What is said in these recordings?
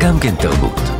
גם כן תרבות.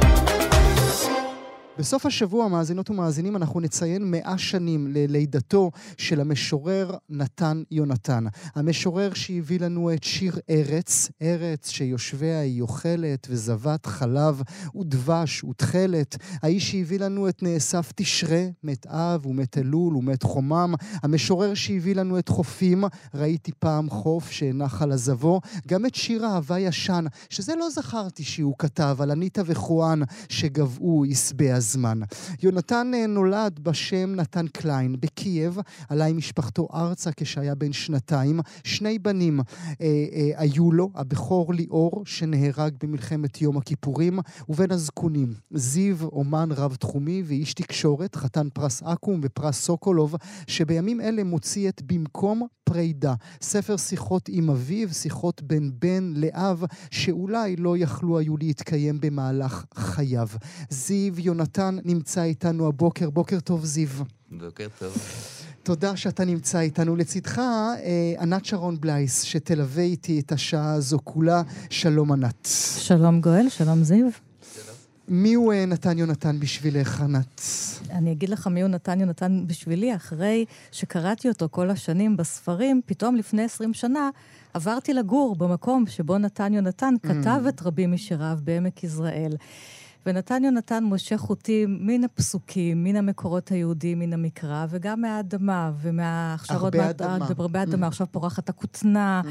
בסוף השבוע, מאזינות ומאזינים, אנחנו נציין מאה שנים ללידתו של המשורר נתן יונתן. המשורר שהביא לנו את שיר ארץ, ארץ שיושביה היא אוכלת וזבת חלב ודבש ותכלת. האיש שהביא לנו את נאסף תשרה, מת אב ומת אלול ומת חומם. המשורר שהביא לנו את חופים, ראיתי פעם חוף שנח על עזבו. גם את שיר אהבה ישן, שזה לא זכרתי שהוא כתב, על אניטה וחואן שגבהו עשבי הזמן. יונתן אה, נולד בשם נתן קליין בקייב, עלה עם משפחתו ארצה כשהיה בן שנתיים. שני בנים אה, אה, היו לו, הבכור ליאור, שנהרג במלחמת יום הכיפורים, ובן הזקונים, זיו, אומן רב-תחומי ואיש תקשורת, חתן פרס אקו"ם ופרס סוקולוב, שבימים אלה מוציא את במקום פרידה, ספר שיחות עם אביו, שיחות בין בן לאב, שאולי לא יכלו היו להתקיים במהלך חייו. זיו יונתן נמצא איתנו הבוקר. בוקר טוב, זיו. בוקר טוב. תודה שאתה נמצא איתנו. לצדך, אה, ענת שרון בלייס, שתלווה איתי את השעה הזו כולה. שלום, ענת. שלום גואל, שלום זיו. מי הוא אה, נתן יונתן בשבילך, ענת? אני אגיד לך מי הוא נתן יונתן בשבילי, אחרי שקראתי אותו כל השנים בספרים, פתאום לפני 20 שנה עברתי לגור במקום שבו נתן יונתן כתב את רבים משיריו בעמק יזרעאל. ונתן יונתן מושך אותי מן הפסוקים, מן המקורות היהודיים, מן המקרא, וגם מהאדמה, ומההכשרות... הרבה אדמה. הרבה אדמה, עכשיו פורחת הכותנה,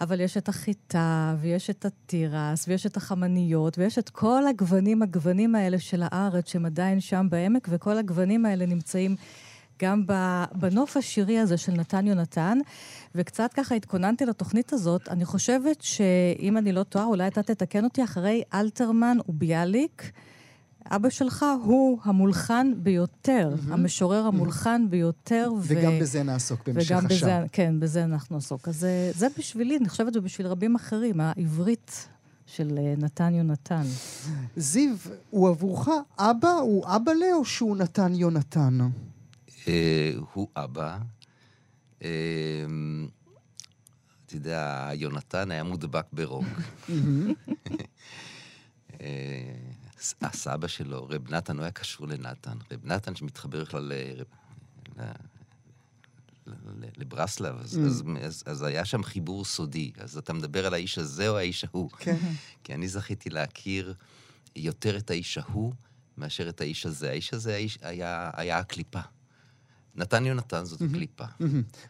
אבל יש את החיטה, ויש את התירס, ויש את החמניות, ויש את כל הגוונים, הגוונים האלה של הארץ, שהם עדיין שם בעמק, וכל הגוונים האלה נמצאים גם בנוף השירי הזה של נתן יונתן. וקצת ככה התכוננתי לתוכנית הזאת. אני חושבת שאם אני לא טועה, אולי אתה תתקן אותי, אחרי אלתרמן וביאליק, אבא שלך הוא המולחן ביותר, mm-hmm. המשורר המולחן mm-hmm. ביותר. וגם ו... בזה נעסוק במשך וגם השעה. בזה, כן, בזה אנחנו נעסוק. אז זה, זה בשבילי, אני חושבת ובשביל רבים אחרים, העברית של אה, נתן יונתן. זיו, הוא עבורך אבא? הוא אבא לה או שהוא נתן יונתן? אה, הוא אבא. אה, אתה יודע, יונתן היה מודבק ברוק. אה, הסבא שלו, רב נתן, הוא היה קשור לנתן. רב נתן שמתחבר בכלל לברסלב, אז, אז, היה שם חיבור סודי. אז אתה מדבר על האיש הזה או האיש ההוא? כן. כי אני זכיתי להכיר יותר את האיש ההוא מאשר את האיש הזה. האיש הזה היה הקליפה. נתן יונתן זאת קליפה.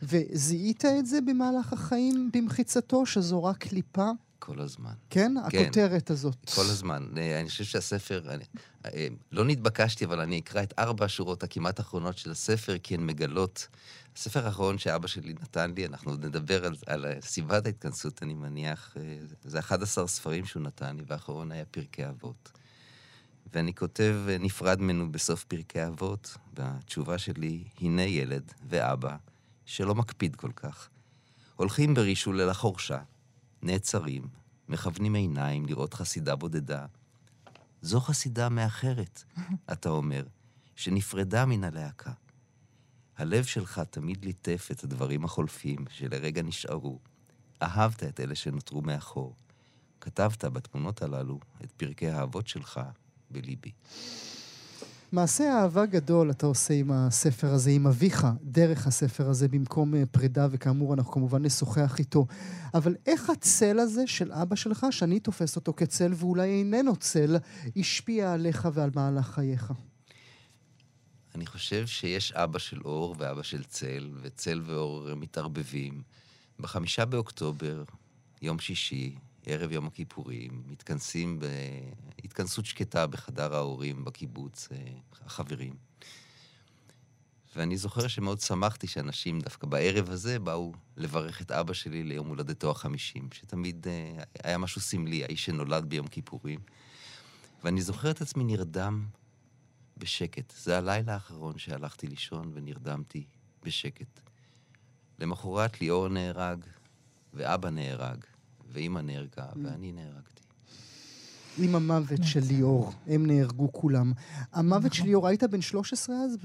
וזיהית את זה במהלך החיים במחיצתו, שזו רק קליפה? כל הזמן. כן? כן. הכותרת הזאת. כל הזמן. אה, אני חושב שהספר, אני, אה, לא נתבקשתי, אבל אני אקרא את ארבע השורות הכמעט האחרונות של הספר, כי הן מגלות. הספר האחרון שאבא שלי נתן לי, אנחנו נדבר על, על סיבת ההתכנסות, אני מניח, אה, זה 11 ספרים שהוא נתן לי, והאחרון היה פרקי אבות. ואני כותב נפרד ממנו בסוף פרקי אבות, והתשובה שלי, הנה ילד ואבא שלא מקפיד כל כך. הולכים ברישול אל החורשה, נעצרים, מכוונים עיניים לראות חסידה בודדה. זו חסידה מאחרת, אתה אומר, שנפרדה מן הלהקה. הלב שלך תמיד ליטף את הדברים החולפים שלרגע נשארו. אהבת את אלה שנותרו מאחור. כתבת בתמונות הללו את פרקי האבות שלך בליבי. מעשה אהבה גדול אתה עושה עם הספר הזה, עם אביך, דרך הספר הזה, במקום אה, פרידה, וכאמור, אנחנו כמובן נשוחח איתו. אבל איך הצל הזה של אבא שלך, שאני תופס אותו כצל ואולי איננו צל, השפיע עליך ועל מהלך חייך? אני חושב שיש אבא של אור ואבא של צל, וצל ואור מתערבבים. בחמישה באוקטובר, יום שישי, ערב יום הכיפורים, מתכנסים בהתכנסות שקטה בחדר ההורים בקיבוץ, אה, החברים. ואני זוכר שמאוד שמחתי שאנשים דווקא בערב הזה באו לברך את אבא שלי ליום הולדתו החמישים, שתמיד uh, היה משהו סמלי, האיש שנולד ביום כיפורים. ואני זוכר את עצמי נרדם בשקט. זה הלילה האחרון שהלכתי לישון ונרדמתי בשקט. למחרת ליאור נהרג, ואבא נהרג, ואימא נהרגה, mm. ואני נהרגתי. עם המוות של ליאור, הם נהרגו כולם. המוות של נכון. ליאור, היית בן 13 אז?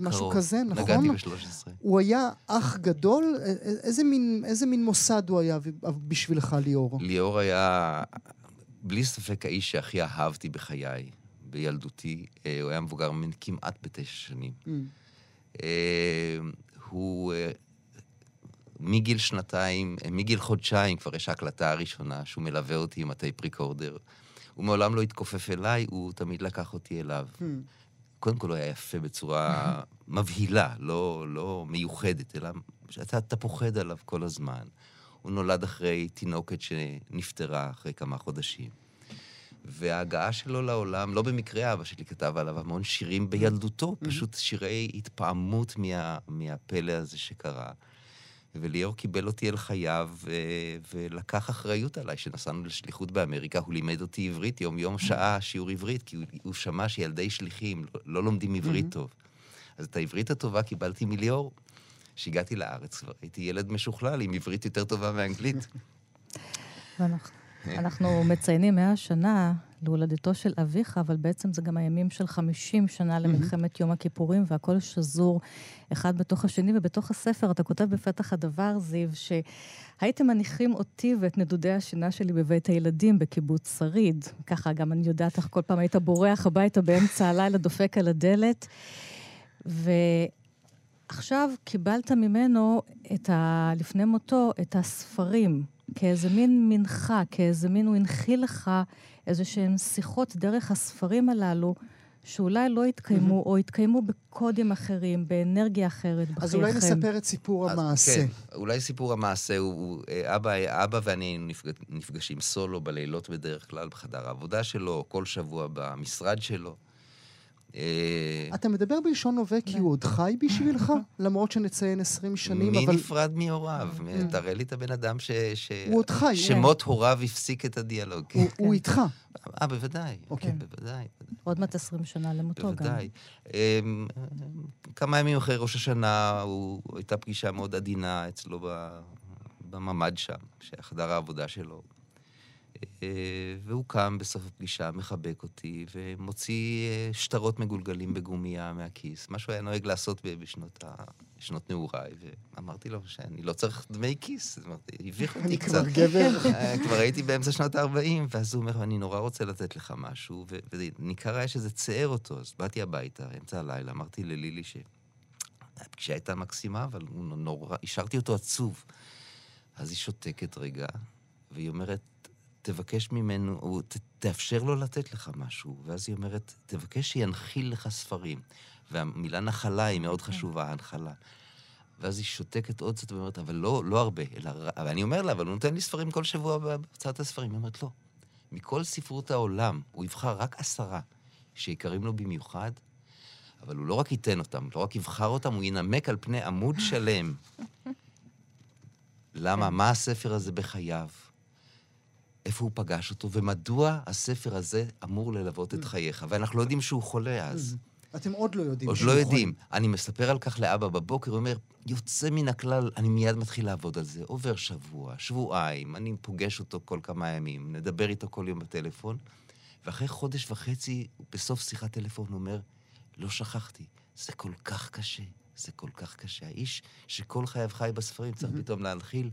משהו כזה, נכון? נגעתי ב-13. הוא היה אח גדול? איזה מין, איזה מין מוסד הוא היה בשבילך, ליאור? ליאור היה בלי ספק האיש שהכי אהבתי בחיי, בילדותי, אה, הוא היה מבוגר ממני כמעט בתשע שנים. Mm. אה, הוא אה, מגיל שנתיים, מגיל חודשיים כבר יש ההקלטה הראשונה שהוא מלווה אותי עם הטייפ ריקורדר. הוא מעולם לא התכופף אליי, הוא תמיד לקח אותי אליו. Mm. קודם כל הוא היה יפה בצורה מבהילה, לא, לא מיוחדת, אלא שאתה אתה פוחד עליו כל הזמן. הוא נולד אחרי תינוקת שנפטרה אחרי כמה חודשים. וההגעה שלו לעולם, לא במקרה אבא שלי כתב עליו המון שירים בילדותו, פשוט שירי התפעמות מה, מהפלא הזה שקרה. וליאור קיבל אותי אל חייו ו- ולקח אחריות עליי. כשנסענו לשליחות באמריקה, הוא לימד אותי עברית יום-יום שעה שיעור עברית, כי הוא, הוא שמע שילדי שליחים לא, לא לומדים עברית טוב. אז את העברית הטובה קיבלתי מליאור. כשהגעתי לארץ כבר הייתי ילד משוכלל עם עברית יותר טובה מאנגלית. אנחנו מציינים מאה שנה להולדתו של אביך, אבל בעצם זה גם הימים של 50 שנה למלחמת יום הכיפורים, והכל שזור אחד בתוך השני, ובתוך הספר אתה כותב בפתח הדבר, זיו, שהייתם מניחים אותי ואת נדודי השינה שלי בבית הילדים בקיבוץ שריד. ככה גם אני יודעת איך כל פעם היית בורח הביתה באמצע הלילה, דופק על הדלת. ועכשיו קיבלת ממנו, ה... לפני מותו, את הספרים. כאיזה מין מנחה, כאיזה מין, הוא הנחיל לך איזה שהן שיחות דרך הספרים הללו, שאולי לא יתקיימו, או יתקיימו בקודים אחרים, באנרגיה אחרת בחייכם. אז אולי נספר את סיפור אז המעשה. כן, אולי סיפור המעשה הוא, הוא אה, אבא, אבא ואני נפגש, נפגשים סולו בלילות בדרך כלל, בחדר העבודה שלו, כל שבוע במשרד שלו. אה, אתה מדבר בלשון הווה כי הוא עוד חי בשבילך? למרות שנציין 20 שנים, מי אבל... נפרד מהוריו? תראה לי את הבן אדם ש... ש... הוא עוד חי, שמות הוריו הפסיק את הדיאלוג. הוא- הוא איתך. אה, בוודאי. אוקיי. בוודאי. עוד מעט 20 שנה למותו גם. בוודאי. אמ, כמה ימים אחרי ראש השנה, הוא, הייתה פגישה מאוד עדינה אצלו ב- בממ"ד שם, שחדר העבודה שלו. אה, והוא קם בסוף הפגישה, מחבק אותי, ומוציא אה, שטרות מגולגלים בגומייה מהכיס, מה שהוא היה נוהג לעשות בשנות, ה... בשנות נעוריי, ואמרתי לו שאני לא צריך דמי כיס, אומרת, הביך אותי אני קצת. כבר גבר. אה, כבר הייתי באמצע שנות ה-40, ואז הוא אומר, אני נורא רוצה לתת לך משהו, ו- וניכר היה שזה ציער אותו, אז באתי הביתה, אמצע הלילה, אמרתי ללילי שהפגישה הייתה מקסימה, אבל הוא נורא, השארתי אותו עצוב. אז היא שותקת רגע, והיא אומרת, תבקש ממנו, או ת, תאפשר לו לתת לך משהו. ואז היא אומרת, תבקש שינחיל לך ספרים. והמילה נחלה היא מאוד חשובה, הנחלה. ואז היא שותקת עוד קצת ואומרת, אבל לא, לא הרבה, אלא... ואני אומר לה, אבל הוא נותן לי ספרים כל שבוע בהוצאת הספרים. היא אומרת, לא. מכל ספרות העולם, הוא יבחר רק עשרה שיקרים לו במיוחד, אבל הוא לא רק ייתן אותם, לא רק יבחר אותם, הוא ינמק על פני עמוד שלם. למה? מה הספר הזה בחייו? איפה הוא פגש אותו, ומדוע הספר הזה אמור ללוות את חייך. ואנחנו לא יודעים שהוא חולה אז. אתם עוד לא יודעים עוד לא. יודעים. אני מספר על כך לאבא בבוקר, הוא אומר, יוצא מן הכלל, אני מיד מתחיל לעבוד על זה. עובר שבוע, שבועיים, אני פוגש אותו כל כמה ימים, נדבר איתו כל יום בטלפון, ואחרי חודש וחצי, בסוף שיחת טלפון, הוא אומר, לא שכחתי, זה כל כך קשה, זה כל כך קשה. האיש שכל חייו חי בספרים צריך פתאום להנחיל.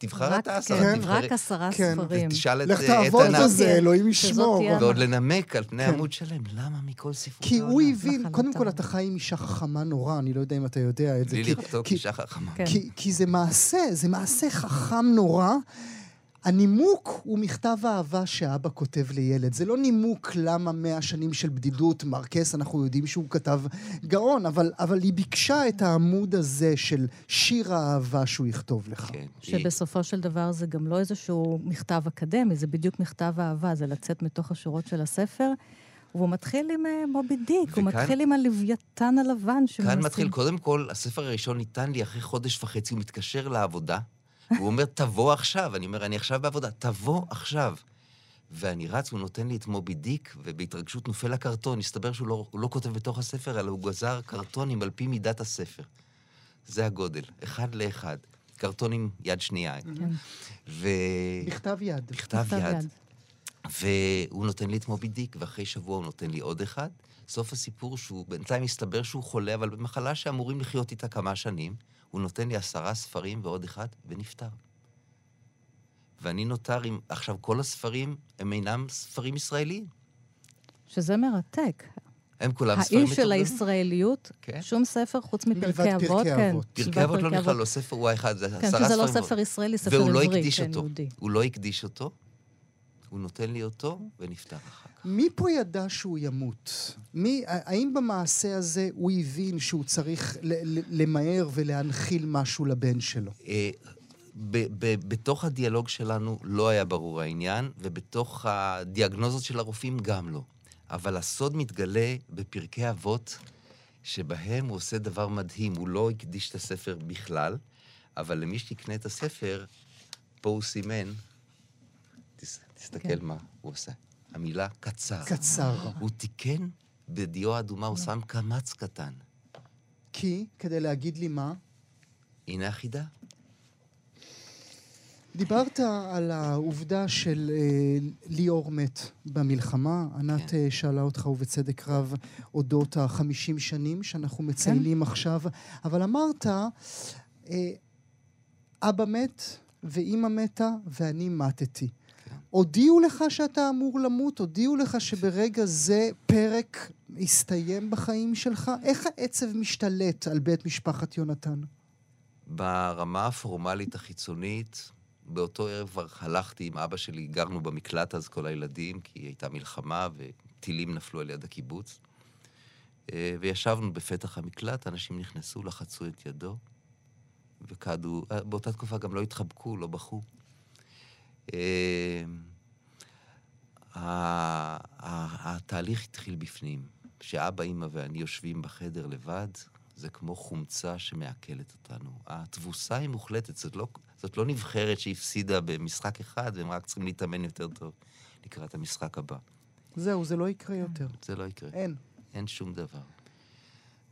תבחר רק- אתה עשרה, כן, תבחר... רק עשרה כן, ספרים. תשאל את לך אה, תעבוד איתן, בזה, אלוהים שזאת ישמור. ועוד לנמק על פני כן. עמוד שלם. למה מכל ספרות כי הוא? הבין, נחלתם. קודם כל אתה חי עם אישה חכמה נורא, אני לא יודע אם אתה יודע את זה. בלי כי- אישה חכמה. כן. כי, כי זה מעשה, זה מעשה חכם נורא. הנימוק הוא מכתב אהבה שאבא כותב לילד. זה לא נימוק למה מאה שנים של בדידות, מרקס, אנחנו יודעים שהוא כתב גאון, אבל, אבל היא ביקשה את העמוד הזה של שיר האהבה שהוא יכתוב לך. כן. שבסופו של דבר זה גם לא איזשהו מכתב אקדמי, זה בדיוק מכתב אהבה, זה לצאת מתוך השורות של הספר. והוא מתחיל עם אה, מובי דיק, הוא וכאן- מתחיל עם הלוויתן הלבן שמנסים... כאן מתחיל, קודם כל, הספר הראשון ניתן לי אחרי חודש וחצי, הוא מתקשר לעבודה, והוא אומר, תבוא עכשיו. אני אומר, אני עכשיו בעבודה, תבוא עכשיו. ואני רץ, הוא נותן לי את מובי דיק, ובהתרגשות נופל הקרטון. הסתבר שהוא לא, הוא לא כותב בתוך הספר, אלא הוא גזר קרטונים על פי מידת הספר. זה הגודל, אחד לאחד. קרטון עם יד שנייה. כן. ו... בכתב יד. בכתב בכתב יד. יד. והוא נותן לי את מובי דיק, ואחרי שבוע הוא נותן לי עוד אחד. סוף הסיפור שהוא, בינתיים מסתבר שהוא חולה, אבל במחלה שאמורים לחיות איתה כמה שנים, הוא נותן לי עשרה ספרים ועוד אחד, ונפטר. ואני נותר עם... עכשיו, כל הספרים הם אינם ספרים ישראליים. שזה מרתק. הם כולם ספרים האיש של הישראליות, כן. שום ספר חוץ מפרקי פרקי אבות, כן. אבות. פרקי אבות לא נכלל, לא ספר, הוא האחד, זה עשרה כן, ספרים. כי זה לא. ספר ישראלי, ספר והוא לא עברי, כן, אותו. יהודי. הוא לא הקדיש אותו, הוא נותן לי אותו, ונפטר אחר כך. מי פה ידע שהוא ימות? מי, האם במעשה הזה הוא הבין שהוא צריך למהר ולהנחיל משהו לבן שלו? אה, ב- ב- בתוך הדיאלוג שלנו לא היה ברור העניין, ובתוך הדיאגנוזות של הרופאים גם לא. אבל הסוד מתגלה בפרקי אבות, שבהם הוא עושה דבר מדהים. הוא לא הקדיש את הספר בכלל, אבל למי שתקנה את הספר, פה הוא סימן, תסתכל כן. מה הוא עושה. המילה קצר. קצר. הוא תיקן בדיו האדומה, הוא שם קמץ קטן. כי, כדי להגיד לי מה, הנה החידה. דיברת על העובדה של אה, ליאור מת במלחמה. ענת כן. אה, שאלה אותך, ובצדק רב, אודות החמישים שנים שאנחנו מציינים עכשיו, אבל אמרת, אה, אבא מת ואימא מתה ואני מתתי. הודיעו לך שאתה אמור למות? הודיעו לך שברגע זה פרק הסתיים בחיים שלך? איך העצב משתלט על בית משפחת יונתן? ברמה הפורמלית החיצונית, באותו ערב כבר הלכתי עם אבא שלי, גרנו במקלט אז כל הילדים, כי הייתה מלחמה וטילים נפלו על יד הקיבוץ. אה, וישבנו בפתח המקלט, אנשים נכנסו, לחצו את ידו, וקדו, אה, באותה תקופה גם לא התחבקו, לא בכו. ה- התהליך התחיל בפנים. שאבא, אימא ואני יושבים בחדר לבד, זה כמו חומצה שמעכלת אותנו. התבוסה היא מוחלטת, זאת לא, זאת לא נבחרת שהפסידה במשחק אחד, והם רק צריכים להתאמן יותר טוב לקראת המשחק הבא. זהו, זה לא יקרה יותר. זה לא יקרה. אין. אין שום דבר.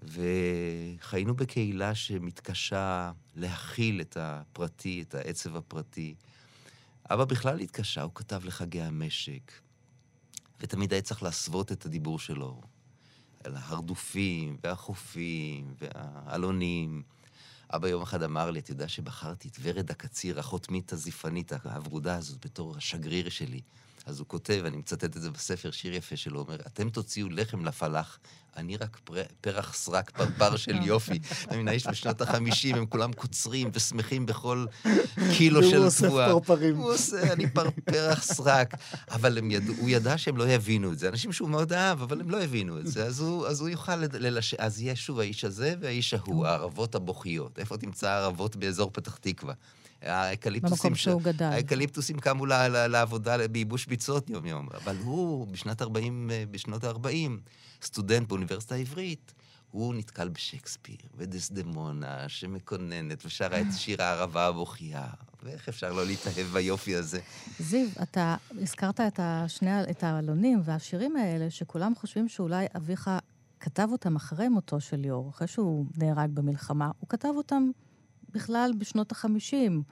וחיינו בקהילה שמתקשה להכיל את הפרטי, את העצב הפרטי. אבא בכלל התקשה, הוא כתב לחגי המשק, ותמיד היה צריך להסוות את הדיבור שלו על ההרדופים והחופים והעלונים. אבא יום אחד אמר לי, אתה יודע שבחרתי את ורד הקציר, החותמית הזיפנית, הוורודה הזאת, בתור השגריר שלי. אז הוא כותב, אני מצטט את זה בספר, שיר יפה שלו, אומר, אתם תוציאו לחם לפלח, אני רק פר, פרח סרק, פרפר של יופי. אתה מבין, האיש בשנות החמישים, הם כולם קוצרים ושמחים בכל קילו של אוסף תבואה. פרפרים. הוא עושה, אני פר, פרח סרק. אבל ידעו, הוא ידע שהם לא יבינו את זה. אנשים שהוא מאוד אהב, אבל הם לא הבינו את זה. אז הוא, אז הוא יוכל ללש... אז יהיה שוב האיש הזה והאיש ההוא, הערבות הבוכיות. איפה תמצא הערבות באזור פתח תקווה? האקליפטוסים... ש-. האקליפטוסים קמו ל- ל- לעבודה, בייבוש ביצות יום-יום. אבל הוא, בשנת 40, אה, בשנות ה-40, סטודנט באוניברסיטה העברית, הוא נתקל בשייקספיר, ודסדמונה, שמקוננת ושרה את שיר הערבה הבוכייה. ואיך אפשר לא להתאהב ביופי הזה? זיו, אתה הזכרת את, השני, את העלונים והשירים האלה, שכולם חושבים שאולי אביך כתב אותם אחרי מותו של ליאור, אחרי שהוא נהרג במלחמה. הוא כתב אותם בכלל בשנות החמישים,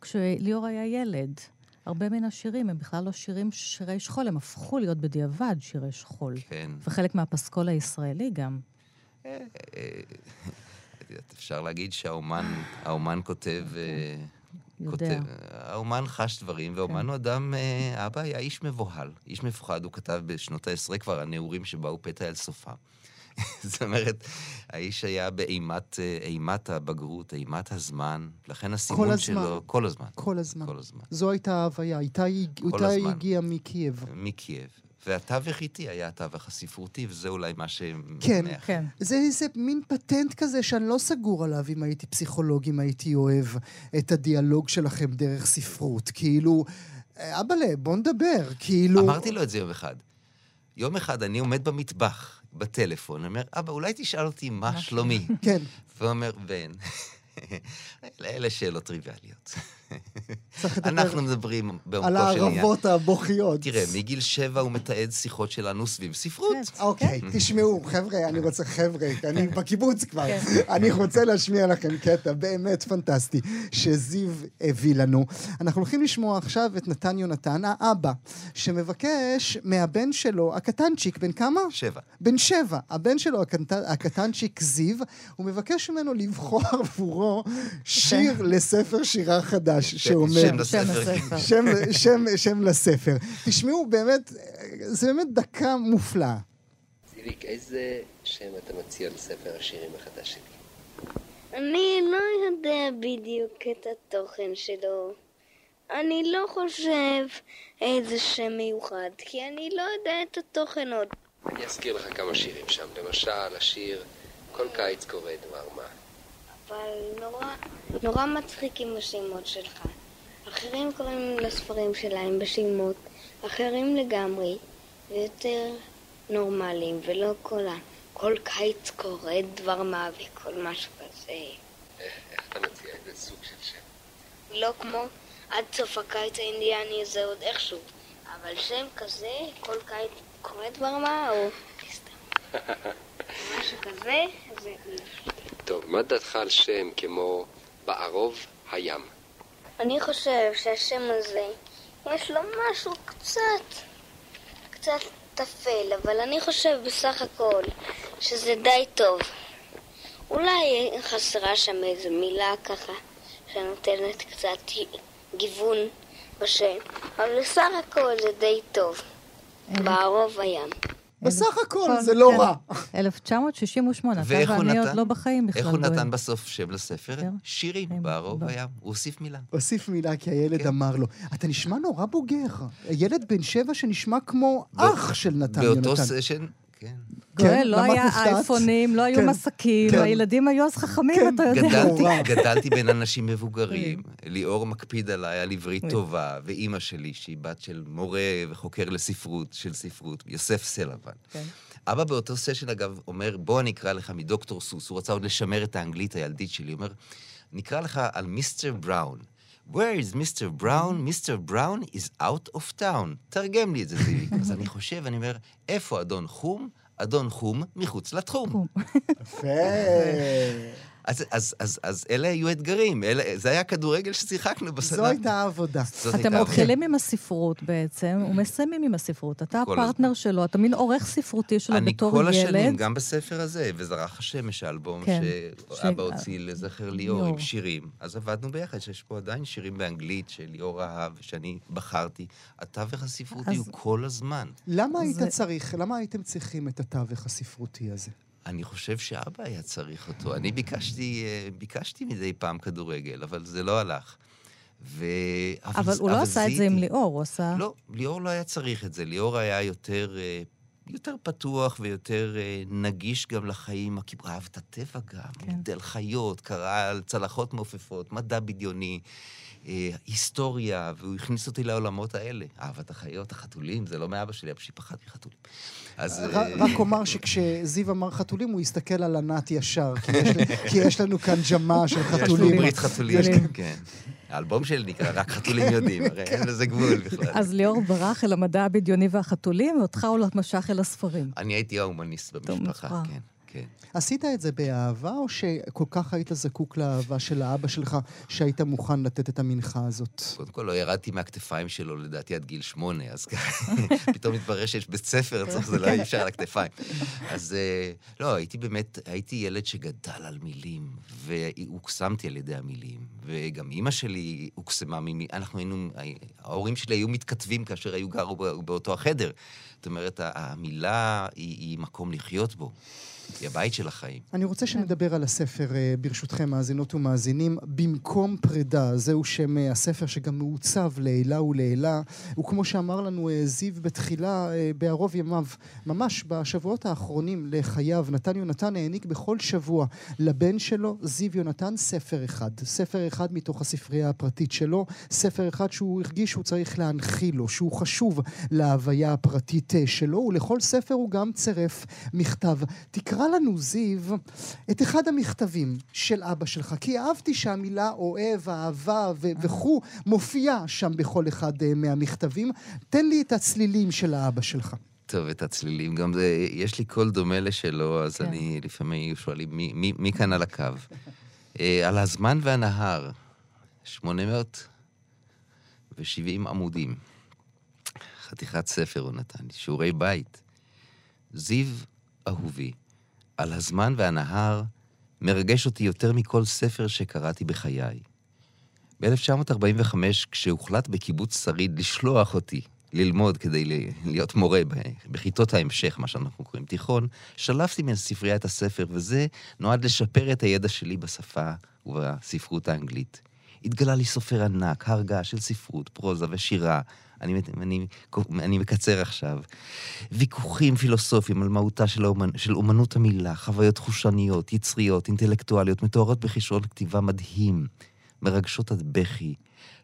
כשליאור היה ילד. הרבה מן השירים הם בכלל לא שירים שירי שכול, הם הפכו להיות בדיעבד שירי שכול. כן. וחלק מהפסקול הישראלי גם. אה, אה, יודעת, אפשר להגיד שהאומן האומן כותב... אה, יודע. כותב, האומן חש דברים, והאומן כן. הוא אדם, אה, אבא היה איש מבוהל, איש מפוחד, הוא כתב בשנות העשרה כבר, הנעורים שבאו פתע אל סופם. זאת אומרת, האיש היה באימת אה, אימת הבגרות, אימת הזמן, לכן הסימון הזמן. שלו... כל הזמן. כל הזמן. כל הזמן. זו הייתה ההוויה, איתה היא כל. הגיעה מקייב. מקייב. והתווך איתי היה התווך הספרותי, וזה אולי מה כן. שמאחד. כן. זה איזה מין פטנט כזה שאני לא סגור עליו אם הייתי פסיכולוג, אם הייתי אוהב את הדיאלוג שלכם דרך ספרות. כאילו, אבאלה, בוא נדבר, כאילו... אמרתי לו את זה יום אחד. יום אחד אני עומד במטבח, בטלפון, אומר, אבא, אולי תשאל אותי מה שלומי. כן, והוא אומר, בן, אלה שאלות טריוויאליות. אנחנו מדברים על בעומקו של עניין. הערבות הבוכיות. תראה, מגיל שבע הוא מתעד שיחות שלנו סביב ספרות. כן. אוקיי, תשמעו, חבר'ה, אני רוצה, חבר'ה, אני בקיבוץ כבר. כן. אני רוצה להשמיע לכם קטע באמת פנטסטי שזיו הביא לנו. אנחנו הולכים לשמוע עכשיו את נתן יונתן, האבא, שמבקש מהבן שלו, הקטנצ'יק, בן כמה? שבע. בן שבע, הבן שלו הקטנ... הקטנצ'יק זיו, הוא מבקש ממנו לבחור עבורו שיר לספר שירה חדש, שאומר... שם לספר. שם, שם, שם לספר. תשמעו, באמת, זה באמת דקה מופלאה. זיליק, איזה שם אתה מציע לספר השירים החדש שלי? אני לא יודע בדיוק את התוכן שלו. אני לא חושב איזה שם מיוחד, כי אני לא יודע את התוכן עוד. אני אזכיר לך כמה שירים שם. למשל, השיר "כל קיץ קורה דבר מה". אבל נורא, נורא מצחיקים השמות שלך. אחרים קוראים לספרים שלהם בשמות אחרים לגמרי, ויותר נורמליים, ולא כל ה... כל קיץ קורה דבר מה וכל משהו כזה. איך אתה מציע איזה סוג של שם? לא כמו עד סוף הקיץ האינדיאני זה עוד איכשהו. אבל שם כזה, כל קיץ קורה דבר מה, או. משהו כזה, זה... טוב, מה דעתך על שם כמו בערוב הים? אני חושב שהשם הזה, יש לו משהו קצת, קצת טפל, אבל אני חושב בסך הכל שזה די טוב. אולי חסרה שם איזו מילה ככה, שנותנת קצת גיוון בשם, אבל בסך הכל זה די טוב. בערוב הים. בסך הכל זה לא. רע. 1968, אתה ואני עוד נתן? לא בחיים בכלל. איך הוא. נתן בסוף שם לספר? שירים, בערוב ב- הים. הוא הוסיף מילה. הוסיף מילה כי הילד כן. אמר לו. אתה נשמע נורא בוגר. ילד בן שבע שנשמע כמו אח של נתן באותו יונתן. סשן, כן. גואל, לא היה? אייפונים, לא היו כן, מסכים, כן. הילדים היו אז חכמים, כן, אתה יודע. גדלתי, בין אנשים מבוגרים. ליאור מקפיד עליי על עברית טובה, ואימא שלי, שהיא בת של מורה וחוקר לספרות, של ספרות, יוסף סלבן. כן. אבא באותו סשן, אגב, אומר, בוא אני אקרא לך מדוקטור סוס. הוא רצה עוד לשמר את האנגלית הילדית שלי. הוא אומר, נקרא לך על מיסטר בראון. Where is Mr. Brown? Mr. Brown is out of town. תרגם לי את זה, זיוויק. אז אני חושב, אני אומר, איפה אדון חום? אדון חום מחוץ לתחום. יפה. אז, אז, אז, אז אלה היו אתגרים, אלה, זה היה כדורגל ששיחקנו בסדנה. זו הייתה העבודה. אתם מתחילים עם הספרות בעצם, ומסיימים עם הספרות. אתה כל הפרטנר שלו, אתה מין עורך ספרותי שלו אני בתור כל ילד. השנים, גם בספר הזה, וזרח השמש, האלבום כן. שאבא ש- הוציא לזכר ליאור, ליאור. עם שירים. אז עבדנו ביחד, שיש פה עדיין שירים באנגלית שליאור אהב, ושאני בחרתי. התווך הספרותי אז- הוא כל הזמן. למה היית זה- צריך, למה הייתם צריכים את התווך הספרותי הזה? אני חושב שאבא היה צריך אותו. אני ביקשתי, אה, ביקשתי מדי פעם כדורגל, אבל זה לא הלך. ו... אבל הוא לא עשה את זה עם ליאור, הוא עשה... לא, ליאור לא היה צריך את זה. ליאור היה יותר, אה, יותר פתוח ויותר אה, נגיש גם לחיים. הוא אהב את הטבע גם, כן. גידל חיות, קרא על צלחות מעופפות, מדע בדיוני, היסטוריה, והוא הכניס אותי לעולמות האלה. אהבת החיות, החתולים, זה לא מאבא שלי, אבא שלי פחד מחתולים. אז... ר- אה, רק אומר שכשזיו אמר חתולים, הוא הסתכל על ענת ישר, כי יש יש לנו כאן ג'מה של יש לי חתולים. ברית חתולים, יש כן. האלבום שלי נקרא רק חתולים יודעים, הרי אין לזה גבול בכלל. אז ליאור ברח אל המדע הבדיוני והחתולים, ואותך הוא משך אל הספרים. אני הייתי ההומניסט במשפחה. כן, כן. עשית את זה באהבה, או שכל כך היית זקוק לאהבה של האבא שלך, שהיית מוכן לתת את המנחה הזאת? קודם כל, לא ירדתי מהכתפיים שלו, לדעתי, עד גיל שמונה, אז פתאום התברר שיש בית ספר, צריך, זה לא אי אפשר על הכתפיים. אז אה, לא, הייתי באמת, הייתי ילד שגדל על מילים, והוקסמתי על ידי המילים, וגם אימא שלי הוקסמה ממילים, אנחנו היינו, ההורים שלי היו מתכתבים כאשר היו גרו בא- באותו החדר. זאת אומרת, המילה היא, היא מקום לחיות בו. היא הבית של החיים. אני רוצה שנדבר על הספר, אה, ברשותכם, מאזינות ומאזינים. במקום פרידה, זהו שם אה, הספר שגם מעוצב לעילה ולעילה. וכמו שאמר לנו אה, זיו בתחילה, בערוב ימיו, ממש בשבועות האחרונים לחייו, נתן יונתן העניק בכל שבוע לבן שלו, זיו יונתן, ספר אחד. ספר אחד מתוך הספרייה הפרטית שלו, ספר אחד שהוא הרגיש שהוא צריך להנחיל לו, שהוא חשוב להוויה הפרטית שלו, ולכל ספר הוא גם צירף מכתב. תקרא לנו, זיו, את אחד המכתבים של אבא שלך, כי אהבתי שהמילה אוהב, אהבה ו- וכו' מופיעה שם בכל אחד אה, מהמכתבים. תן לי את הצלילים של האבא שלך. טוב, את הצלילים, גם זה, יש לי קול דומה לשלו, אז כן. אני, לפעמים היו שואלים, מי, מי, מי כאן על הקו? אה, על הזמן והנהר, 870 עמודים. חתיכת ספר הוא נתן לי, שיעורי בית. זיו אהובי, על הזמן והנהר מרגש אותי יותר מכל ספר שקראתי בחיי. ב-1945, כשהוחלט בקיבוץ שריד לשלוח אותי ללמוד כדי להיות מורה בכיתות ההמשך, מה שאנחנו קוראים תיכון, שלפתי מהספרייה את הספר, וזה נועד לשפר את הידע שלי בשפה ובספרות האנגלית. התגלה לי סופר ענק, הר געש של ספרות, פרוזה ושירה. אני, אני, אני מקצר עכשיו. ויכוחים פילוסופיים על מהותה של, האומנ, של אומנות המילה, חוויות חושניות, יצריות, אינטלקטואליות, מתוארות בכישרון כתיבה מדהים, מרגשות עד בכי.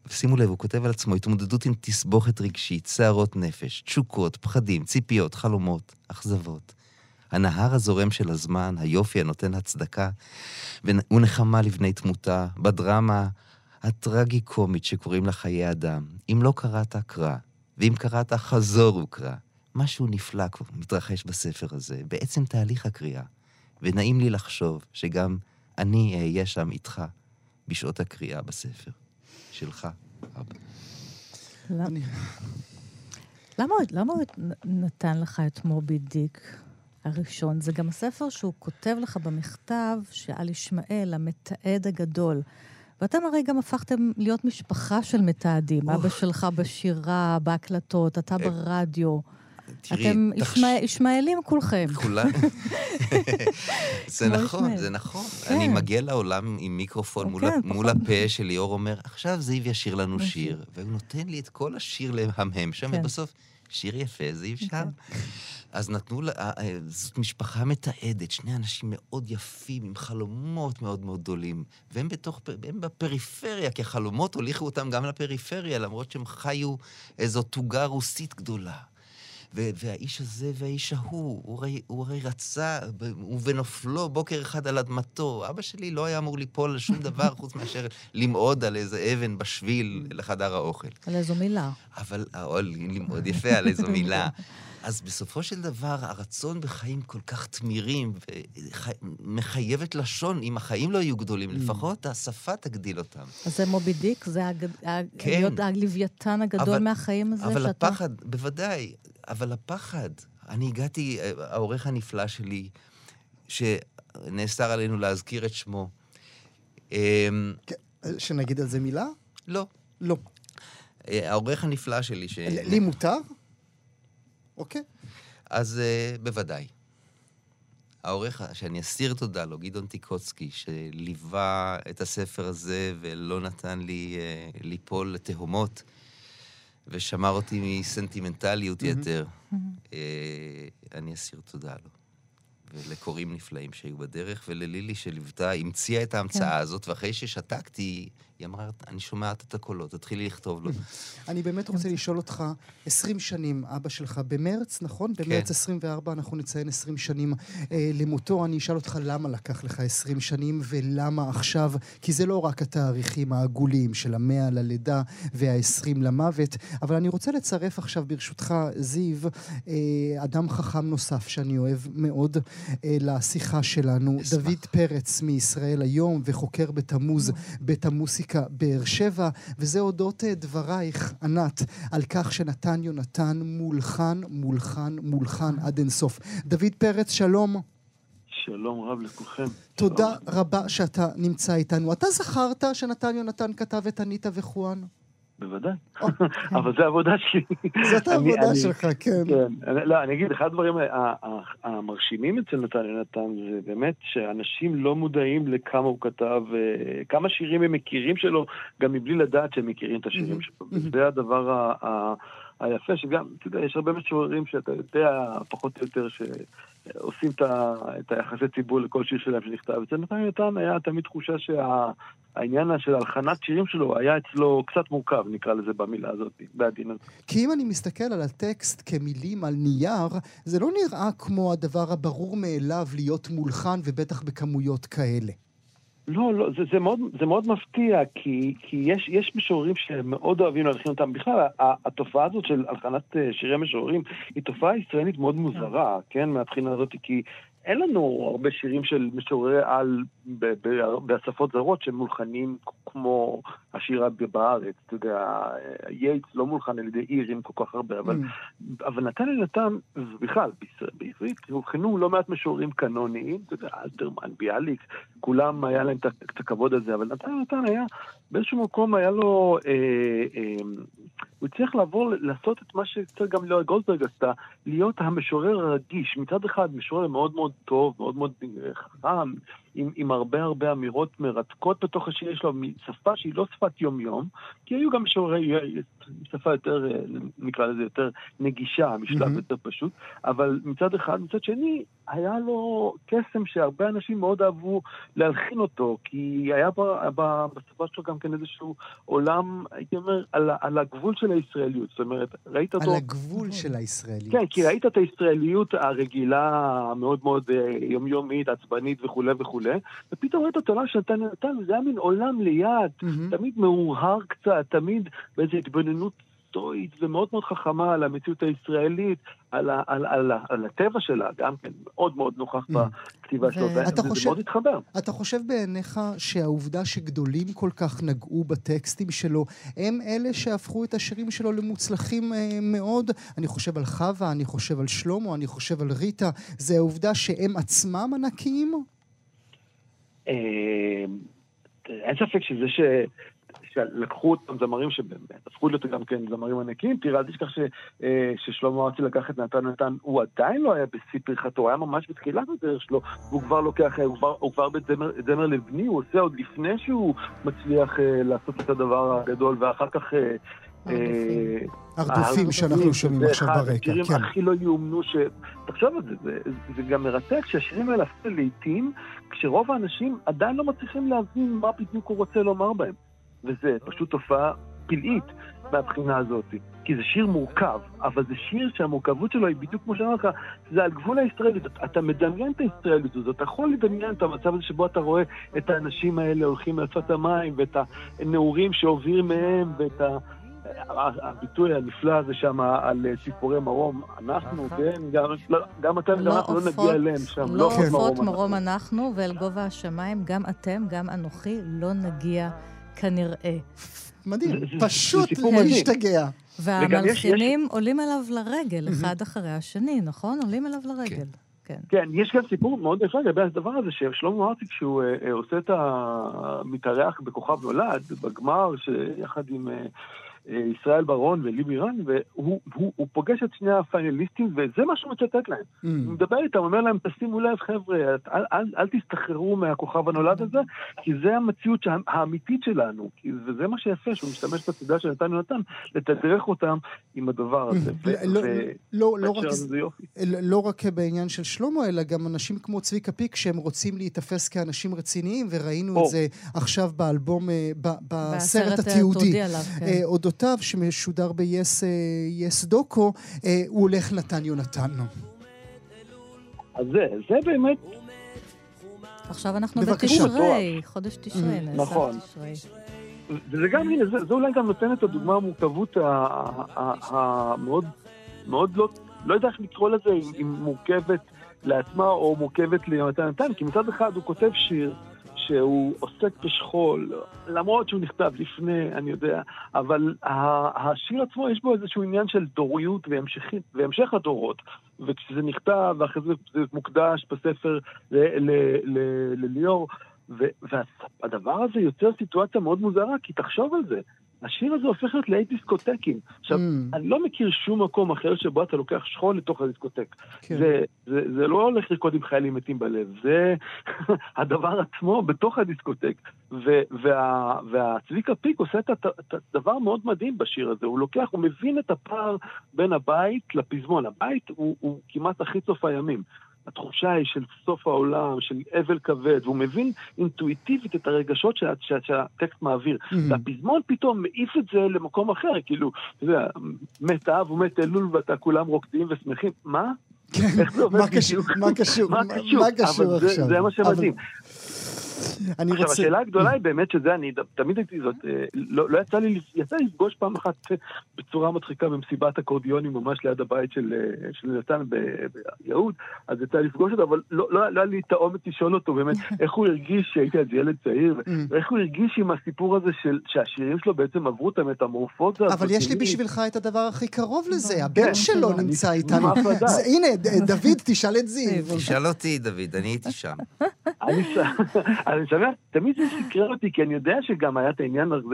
ושימו לב, הוא כותב על עצמו התמודדות עם תסבוכת רגשית, סערות נפש, תשוקות, פחדים, ציפיות, חלומות, אכזבות. הנהר הזורם של הזמן, היופי הנותן הצדקה, ונחמה לבני תמותה, בדרמה הטרגי-קומית שקוראים לה חיי אדם. אם לא קראת, קרא. ואם קראת, חזור וקרא. משהו נפלא כבר מתרחש בספר הזה, בעצם תהליך הקריאה. ונעים לי לחשוב שגם אני אהיה שם איתך בשעות הקריאה בספר. שלך, אבא. למה, למה הוא נתן לך את מובי דיק הראשון? זה גם הספר שהוא כותב לך במכתב שעל ישמעאל, המתעד הגדול. ואתם הרי גם הפכתם להיות משפחה של מתעדים. אבא שלך בשירה, בהקלטות, אתה אה, ברדיו. תראי, אתם תחש... ישמעאלים כולכם. כולם. זה נכון, זה נכון. כן. אני מגיע לעולם עם מיקרופון מול, כן, מול הפה של ליאור אומר, עכשיו זיו ישיר לנו שיר, והוא נותן לי את כל השיר להמהם שם, כן. ובסוף, שיר יפה, זיו שם. אז נתנו לה, אה, אה, זאת משפחה מתעדת, שני אנשים מאוד יפים, עם חלומות מאוד מאוד גדולים, והם בתוך, הם בפריפריה, כי החלומות הוליכו אותם גם לפריפריה, למרות שהם חיו איזו תוגה רוסית גדולה. והאיש הזה והאיש ההוא, הוא הרי, הוא הרי רצה, ובנופלו בוקר אחד על אדמתו. אבא שלי לא היה אמור ליפול על שום דבר חוץ מאשר למעוד על איזה אבן בשביל לחדר האוכל. על איזו מילה. אבל, או למעוד יפה על איזו מילה. אז בסופו של דבר, הרצון בחיים כל כך תמירים, ומחייבת לשון, אם החיים לא יהיו גדולים, mm. לפחות השפה תגדיל אותם. אז זה מובי דיק? זה הג... כן. להיות הלוויתן הגדול אבל, מהחיים הזה אבל שאתה... אבל הפחד, בוודאי, אבל הפחד. אני הגעתי, העורך הנפלא שלי, שנאסר עלינו להזכיר את שמו. אמ, כן, שנגיד על זה מילה? לא. לא. אה, העורך הנפלא שלי, ש... לי מותר? אוקיי. אז uh, בוודאי. העורך, שאני אסיר תודה לו, גדעון טיקוצקי, שליווה את הספר הזה ולא נתן לי uh, ליפול לתהומות, ושמר אותי מסנטימנטליות mm-hmm. יתר, mm-hmm. Uh, אני אסיר תודה לו. ולקוראים נפלאים שהיו בדרך, וללילי שליוותה, המציאה את ההמצאה כן. הזאת, ואחרי ששתקתי, היא אמרה, אני שומעת את הקולות, תתחילי לכתוב לו. אני באמת רוצה לשאול אותך, 20 שנים, אבא שלך, במרץ, נכון? כן. במרץ 24 אנחנו נציין 20 שנים אה, למותו. אני אשאל אותך למה לקח לך 20 שנים ולמה עכשיו, כי זה לא רק התאריכים העגולים של המאה ללידה וה-20 למוות, אבל אני רוצה לצרף עכשיו, ברשותך, זיו, אה, אדם חכם נוסף שאני אוהב מאוד אה, לשיחה שלנו, אשמח. דוד פרץ מישראל היום וחוקר בתמוז, בית המוסיקה. מוזיקה באר שבע, וזה אודות אה, דברייך, ענת, על כך שנתן יונתן מולחן, מולחן, מולחן עד אינסוף. דוד פרץ, שלום. שלום רב לכולכם. תודה שלום. רבה שאתה נמצא איתנו. אתה זכרת שנתן יונתן כתב את אניטה וחואן? בוודאי. אבל זו העבודה שלי. זאת העבודה שלך, כן. כן. לא, אני אגיד, אחד הדברים המרשימים אצל נתן יונתן זה באמת שאנשים לא מודעים לכמה הוא כתב, אה, כמה שירים הם מכירים שלו, גם מבלי לדעת שהם מכירים את השירים שלו. זה הדבר היפה, שגם, אתה יודע, יש הרבה משוררים שאתה יודע, פחות או יותר, שעושים את היחסי ציבור לכל שיר שלהם שנכתב. אצל נתן יונתן היה תמיד תחושה שהעניין של הלחנת שירים שלו היה אצלו קצת מורכב, נקרא לזה במילה הזאת, בעדינות. כי אם אני מסתכל על הטקסט כמילים על נייר, זה לא נראה כמו הדבר הברור מאליו להיות מולחן, ובטח בכמויות כאלה. לא, לא, זה, זה, מאוד, זה מאוד מפתיע, כי, כי יש, יש משוררים שמאוד אוהבים להלחין אותם. בכלל, התופעה הזאת של הלחנת אה, שירי משוררים היא תופעה ישראלית מאוד מוזרה, כן, מהבחינה הזאת, כי אין לנו הרבה שירים של משוררי על בשפות זרות שמולחנים כמו השירה בארץ. אתה יודע, יייטס לא מולחן על ידי אירים כל כך הרבה, אבל, mm. אבל נתן אלנתן, ובכלל, בעברית הולחנו לא מעט משוררים קנוניים, אתה יודע, אלתרמן, ביאליק, כולם היה להם את הכבוד הזה, אבל נתן אלנתן היה, באיזשהו מקום היה לו, אה, אה, הוא הצליח לעבור, לעשות את מה שקצת גם ליאור גולדברג עשתה, להיות המשורר הרגיש. מצד אחד, משורר מאוד מאוד טוב, מאוד מאוד חכם, עם, עם הרבה הרבה אמירות מרתקות בתוך השיר שלו, משפה שהיא לא שפת יום-יום, כי היו גם משוררי, שפה יותר, נקרא לזה יותר נגישה, משלב mm-hmm. יותר פשוט, אבל מצד אחד, מצד שני, היה לו קסם שהרבה אנשים מאוד אהבו להלחין אותו, כי היה בשפה שלו גם כן איזשהו עולם, הייתי אומר, על, על הגבול של הישראליות. זאת אומרת, ראית אותו... על הגבול של הישראליות. כן, כי ראית את הישראליות הרגילה, המאוד מאוד אה, יומיומית, עצבנית וכולי וכולי, ופתאום ראית את העולם שנתן נתן, וזה היה מין עולם ליד, mm-hmm. תמיד מאוהר קצת, תמיד באיזו התבוננות היסטורית ומאוד מאוד חכמה על המציאות הישראלית, על, ה, על, על, על, על הטבע שלה, גם כן מאוד מאוד נוכח mm. בכתיבה שלו, וזה חושב, מאוד התחבר. אתה חושב בעיניך שהעובדה שגדולים כל כך נגעו בטקסטים שלו, הם אלה שהפכו את השירים שלו למוצלחים אה, מאוד? אני חושב על חווה, אני חושב על שלמה, אני חושב על ריטה, זה העובדה שהם עצמם ענקיים? אה, אין ספק שזה ש... שלקחו אותם זמרים שבאמת הפכו להיות גם כן זמרים ענקים. תראה, אל תשכח אה, ששלמה ארצי לקח את נתן נתן, הוא עדיין לא היה בשיא פריחתו, הוא היה ממש בתחילת הדרך שלו, והוא כבר לוקח, הוא כבר, הוא כבר בזמר לבני, הוא עושה עוד לפני שהוא מצליח אה, לעשות את הדבר הגדול, ואחר כך... אה, הרדופים שאנחנו שומעים עכשיו ברקע, כן. השירים הכי לא יאומנו ש... תחשוב על זה, זה גם מרתק שהשירים האלה עשו לעיתים, כשרוב האנשים עדיין לא מצליחים להבין מה בדיוק הוא רוצה לומר בהם. וזה פשוט תופעה פלאית מהבחינה הזאת. כי זה שיר מורכב, אבל זה שיר שהמורכבות שלו היא בדיוק כמו שאמר לך, זה על גבול הישראלית. אתה מדמיין את הישראלית הזאת, אתה יכול לדמיין את המצב הזה שבו אתה רואה את האנשים האלה הולכים על שפת המים, ואת הנעורים שעוברים מהם, ואת ה... הביטוי הנפלא הזה שם על ציפורי מרום, אנחנו, כן, גם, לא, גם אתם, גם אנחנו לא נגיע אליהם שם. לא עופות מרום אנחנו, ואל גובה השמיים, גם אתם, גם אנוכי, לא נגיע. כנראה. מדהים, פשוט להשתגע. והמלחינים עולים אליו לרגל, אחד אחרי השני, נכון? עולים אליו לרגל. כן. כן. כן, יש גם סיפור מאוד יפה לגבי הדבר הזה, ששלמה ארצי, כשהוא uh, עושה את המתארח בכוכב נולד, בגמר, שיחד עם... אה, ישראל ברון ולי מירן, והוא הוא, הוא פוגש את שני הפיינליסטים, וזה מה שהוא מצטט להם. Mm. הוא מדבר איתם, אומר להם, תשימו לב, חבר'ה, אל, אל, אל תסתחררו מהכוכב הנולד הזה, כי זה המציאות האמיתית שלנו, וזה מה שיפה, שהוא משתמש בצידה של נתן יונתן, לתדרך אותם עם הדבר הזה. Mm. לא, לא, לא, רק, לא רק בעניין של שלמה, אלא גם אנשים כמו צביקה פיק, שהם רוצים להיתפס כאנשים רציניים, וראינו את זה עכשיו באלבום, אה, בסרט התיעודי. אה, אודותיו, שמשודר ב-yes דוקו, אה, הוא הולך נתן יונתן. אז זה, זה באמת... עכשיו אנחנו בתשרי, חודש תשרי, נעשה נכון. וזה גם, הנה, זה, זה אולי גם נותן את הדוגמה המורכבות המאוד, מאוד לא, לא יודע איך לקרוא לזה, אם מורכבת לעצמה או מורכבת ליונתן נתן, כי מצד אחד הוא כותב שיר, שהוא עוסק בשכול, למרות שהוא נכתב לפני, אני יודע, אבל השיר עצמו יש בו איזשהו עניין של דוריות והמשך, הדורות. וכשזה נכתב, ואחרי זה זה מוקדש בספר לליאור, והדבר הזה יוצר סיטואציה מאוד מוזרה, כי תחשוב על זה. השיר הזה הופך להיות לאי דיסקוטקים. עכשיו, mm. אני לא מכיר שום מקום אחר שבו אתה לוקח שכול לתוך הדיסקוטק. כן. זה, זה, זה לא הולך לרקוד עם חיילים מתים בלב, זה הדבר עצמו בתוך הדיסקוטק. ו, וה, והצביקה פיק עושה את הדבר מאוד מדהים בשיר הזה, הוא לוקח, הוא מבין את הפער בין הבית לפזמון. הבית הוא, הוא כמעט הכי סוף הימים. התחושה היא של סוף העולם, של אבל כבד, והוא מבין אינטואיטיבית את הרגשות שה, שה, שהטקסט מעביר. Mm-hmm. והפזמון פתאום מעיף את זה למקום אחר, כאילו, אתה יודע, מת אב ומת אלול ואתה כולם רוקדים ושמחים, מה? כן, איך זה עובד בדיוק? מה קשור? מה קשור עכשיו? זה מה שמדהים. אני עכשיו, רוצה... השאלה הגדולה היא באמת שזה, אני תמיד הייתי זאת, אה, לא לא יצא לי, יצא לי לפגוש פעם אחת אה, בצורה מצחיקה במסיבת אקורדיונים ממש ליד הבית של אה, של נתן ביהוד, אז יצא לי לפגוש אותו, אבל לא לא- לא היה לי את האומץ לשאול אותו באמת איך הוא הרגיש שהייתי אז ילד צעיר, Mm. ואיך הוא הרגיש עם הסיפור הזה של שהשירים שלו בעצם עברו את המטמורפוזה הזאת. אבל יש לי בשבילך את הדבר הכי קרוב לזה, כן, הבן שלו אני- נמצא איתנו. הנה, דוד, תשאל את זיו. תשאל אותי, דוד, אני הייתי שם. אני שמח, תמיד זה סקרן אותי, כי אני יודע שגם היה את העניין הזה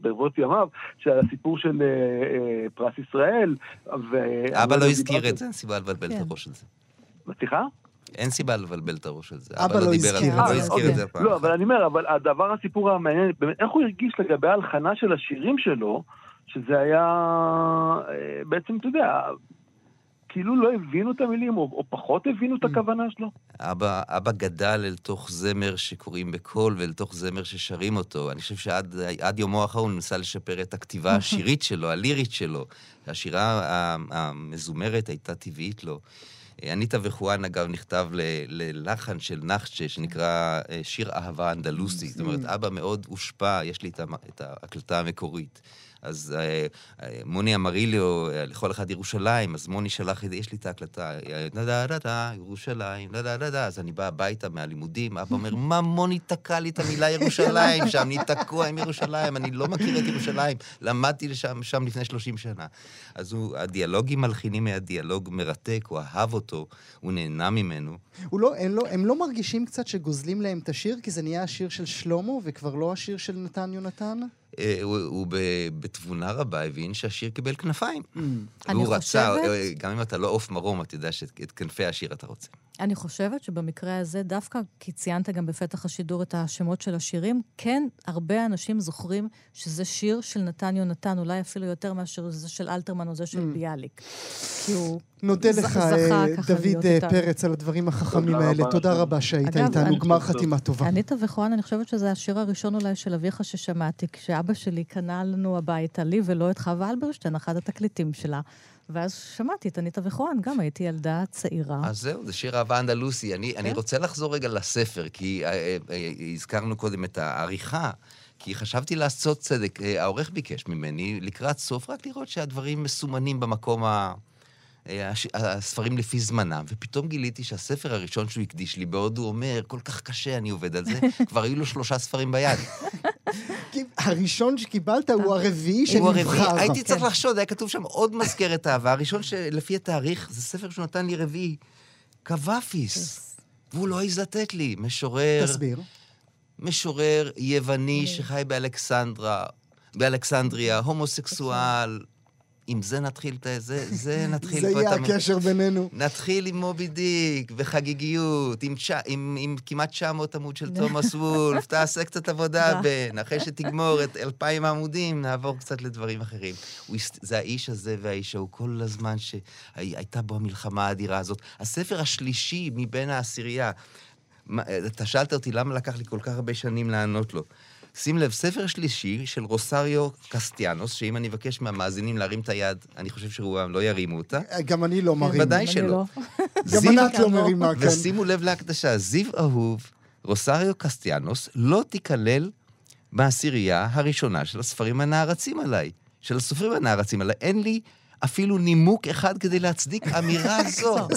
ברבות ימיו, של הסיפור של אה, אה, פרס ישראל, ו... אבא לא הזכיר את זה, אין סיבה לבלבל את כן. הראש על זה. סליחה? אין סיבה לבלבל את הראש על זה. אבא לא על הזכיר זה, את לא זה. הזכיר אוקיי. את זה הפעם. לא, אבל אני אומר, אבל הדבר, הסיפור המעניין, באמת, איך הוא הרגיש לגבי ההלחנה של השירים שלו, שזה היה, אה, בעצם, אתה יודע, כאילו לא הבינו את המילים, או, או פחות הבינו את הכוונה שלו. אבא, אבא גדל אל תוך זמר שקוראים בקול ואל תוך זמר ששרים אותו. אני חושב שעד עד יומו האחרון הוא ניסה לשפר את הכתיבה השירית שלו, הלירית שלו. השירה המזומרת הייתה טבעית לו. אניטה וחואן, אגב, נכתב ללחן של נחצ'ה, שנקרא אה, שיר אהבה אנדלוסי. זאת אומרת, אבא מאוד הושפע, יש לי את ההקלטה המקורית. אז אה, אה, מוני אמריליו, אה, לכל אחד ירושלים, אז מוני שלח זה, יש לי את ההקלטה, אה, דה דה דה דה, ירושלים, דה דה דה דה, אז אני בא הביתה מהלימודים, אבא אומר, מה מוני תקע לי את המילה ירושלים שם, אני תקוע עם ירושלים, אני לא מכיר את ירושלים, למדתי לשם, שם לפני 30 שנה. אז הוא, הדיאלוג עם מלחינים היה דיאלוג מרתק, הוא אהב אותו, הוא נהנה ממנו. הוא לא, הם, לא, הם לא מרגישים קצת שגוזלים להם את השיר, כי זה נהיה השיר של שלמה וכבר לא השיר של נתן יונתן? אה, הוא, הוא בתבונה רבה הבין שהשיר קיבל כנפיים. Mm. אני והוא רצה, חושבת- אה, גם אם אתה לא עוף מרום, אתה יודע שאת כנפי השיר אתה רוצה. אני חושבת שבמקרה הזה, דווקא כי ציינת גם בפתח השידור את השמות של השירים, כן, הרבה אנשים זוכרים שזה שיר של נתן יונתן, אולי אפילו יותר מאשר זה של אלתרמן או זה של Mm. ביאליק. כי הוא נודה ז- לך, זכה אה, דוד אה. פרץ, על הדברים החכמים תודה האלה. רבה תודה. רבה שהיית אגב, איתנו. אני- גמר חתימה טובה. אניטה וחואן, אני חושבת שזה השיר הראשון אולי של אביך ששמעתי, כשאבא שלי קנה לנו הביתה, לי ולא את חווה אלברשטיין, אחד התקליטים שלה. ואז שמעתי את אניטה וחואן, גם הייתי ילדה צעירה. אז זהו, זה שיר אהבה אנדלוסי. אני, אני כן. רוצה לחזור רגע לספר, כי אה, אה, אה, הזכרנו קודם את העריכה, כי חשבתי לעשות צדק. העורך ביקש ממני לקראת סוף רק לראות שהדברים מסומנים במקום ה... אה, הספרים לפי זמנם, ופתאום גיליתי שהספר הראשון שהוא הקדיש לי, בעוד הוא אומר, כל כך קשה, אני עובד על זה, כבר היו לו שלושה ספרים ביד. הראשון שקיבלת הוא הרביעי הוא הרביעי, שנבחר. הייתי צריך כן. לחשוד, היה כתוב שם עוד מזכרת אהבה. הראשון שלפי התאריך, זה ספר שהוא נתן לי רביעי. קוואפיס. והוא לא העז לתת לי. משורר, תסביר. משורר יווני שחי באלכסנדרה, באלכסנדריה, הומוסקסואל. עם זה נתחיל את זה, זה נתחיל זה יהיה המ- הקשר בינינו. נתחיל עם מובי דיק וחגיגיות, עם, תש... עם, עם כמעט 900 עמוד של תומאס וולף, תעשה קצת עבודה, בן. אחרי שתגמור את אלפיים העמודים, נעבור קצת לדברים אחרים. הוא, זה האיש הזה והאיש ההוא, כל הזמן שהייתה בו המלחמה האדירה הזאת. הספר השלישי מבין העשירייה, אתה שאלת אותי למה לקח לי כל כך הרבה שנים לענות לו. שים לב, ספר שלישי של רוסריו קסטיאנוס, שאם אני אבקש מהמאזינים להרים את היד, אני חושב שרובם לא ירימו אותה. גם אני לא מרים. ודאי שלא. לא. גם ענת לא מרימה כאן. ושימו לב להקדשה, זיו אהוב, רוסריו קסטיאנוס, לא תיכלל בעשירייה הראשונה של הספרים הנערצים עליי. של הסופרים הנערצים עליי. אין לי אפילו נימוק אחד כדי להצדיק אמירה זו.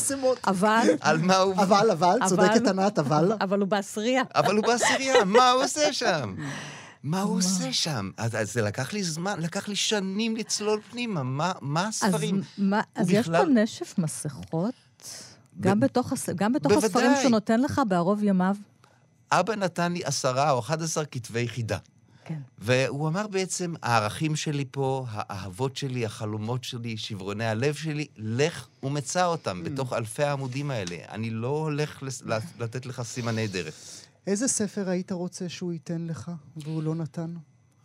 אבל, על מה הוא... אבל, אבל, צודקת ענת, אבל. אבל הוא בעשירייה. אבל הוא בעשירייה, מה הוא עושה שם? מה הוא עושה שם? אז אז זה לקח לי זמן, לקח לי שנים לצלול פנימה. מה, מה אז, הספרים? מה, אז יש פה נשף מסכות? גם בתוך. גם בתוך. הספרים שהוא נותן לך בערוב ימיו? אבא נתן לי עשרה או אחד עשר כתבי חידה. כן. והוא אמר בעצם, הערכים שלי פה, האהבות שלי, החלומות שלי, שברוני הלב שלי, לך ומצא אותם בתוך אלפי העמודים האלה. אני לא הולך לתת לך סימני דרך. איזה ספר היית רוצה שהוא ייתן לך, והוא לא נתן?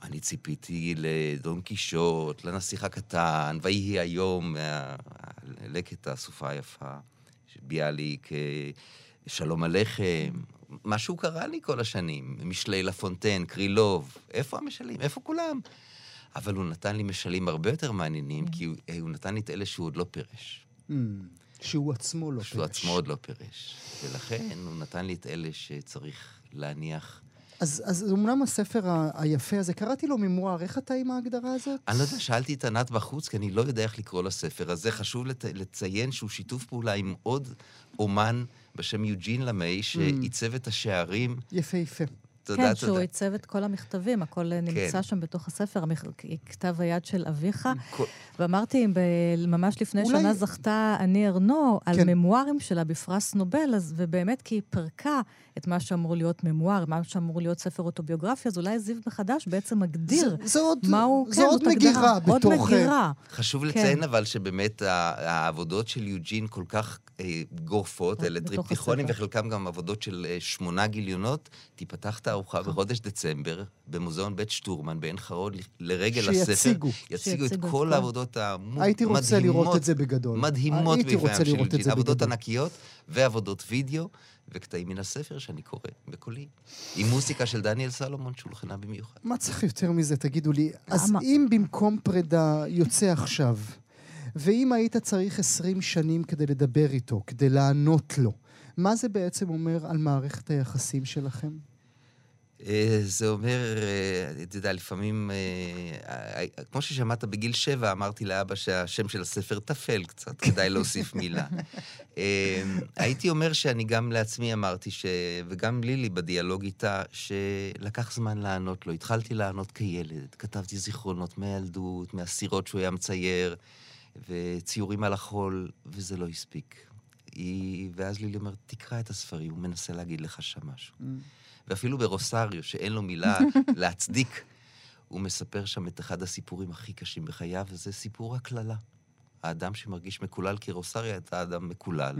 אני ציפיתי לדון קישוט, לנסיך הקטן, ויהי היום, אה, לקט הסופה היפה, ביאליק, שלום עליכם, משהו קרה לי כל השנים, משלי לה פונטן, קרילוב, איפה המשלים? איפה כולם? אבל הוא נתן לי משלים הרבה יותר מעניינים, כי הוא, אה, הוא נתן לי את אלה שהוא עוד לא פירש. Mm, שהוא עצמו לא שהוא פירש. עצמו עוד לא פירש. ולכן הוא נתן לי את אלה שצריך להניח אז, אז אומנם הספר ה- היפה הזה, קראתי לו ממואר, איך אתה עם ההגדרה הזאת? אני לא יודע, שאלתי את ענת בחוץ, כי אני לא יודע איך לקרוא לספר הזה. חשוב לת... לציין שהוא שיתוף פעולה עם עוד אומן בשם יוג'ין למי, שעיצב את השערים. יפהפה. תודה, כן, תודה. שהוא עיצב את כל המכתבים, הכל אה, נמצא כן. שם בתוך הספר, המכ- כתב היד של אביך. כל- ואמרתי, ב- ממש לפני אולי- שנה זכתה אני ארנו על כן. ממוארים שלה בפרס נובל, אז, ובאמת כי היא פירקה את מה שאמור להיות ממואר, מה שאמור להיות ספר אוטוביוגרפיה, אז אולי זיו מחדש בעצם מגדיר זה, זה עוד, מהו, זה כן, עוד מגירה הגדרה, עוד בתוך... אה, מגירה. חשוב כן. לציין אבל שבאמת העבודות של יוג'ין כל כך אה, גורפות, אלה בתוך טריפטיכונים. וחלקם גם עבודות של אה, שמונה גיליונות. תיפתח תערוכה נכון. בחודש דצמבר במוזיאון בית שטורמן בעין חרוד לרגל הספר. שיציגו. יציגו את שיציגו את כל כל- העבודות המדהימות. הייתי רוצה לראות את זה בגדול. מדהימות רוצה של יוג'ין. זה עבודות. ענקיות ועבודות וידאו וקטעים מן הספר שאני קורא בקולי. עם מוזיקה של דניאל סלומון שהולחנה במיוחד. מה צריך יותר מזה, תגידו לי? אז? אם במקום פרידה יוצא עכשיו, ואם היית צריך 20 שנים כדי לדבר איתו, כדי לענות לו, מה זה בעצם אומר על מערכת היחסים שלכם? אה, זה אומר, אה, אתה יודע, לפעמים, אה, כמו ששמעת בגיל שבע, אמרתי לאבא שהשם של הספר טפל קצת, כדאי להוסיף מילה. הייתי אומר שאני גם לעצמי אמרתי, ש... וגם לילי בדיאלוג איתה, שלקח זמן לענות לו. התחלתי לענות כילד, כתבתי זיכרונות מהילדות, מהסירות שהוא היה מצייר, וציורים על החול, וזה לא הספיק. היא... ואז לילי אומרת, תקרא את הספרים, הוא מנסה להגיד לך שם משהו. ואפילו ברוסריו, שאין לו מילה להצדיק, הוא מספר שם את אחד הסיפורים הכי קשים בחייו, וזה סיפור הקללה. האדם שמרגיש מקולל, כי רוסריה הייתה אדם מקולל.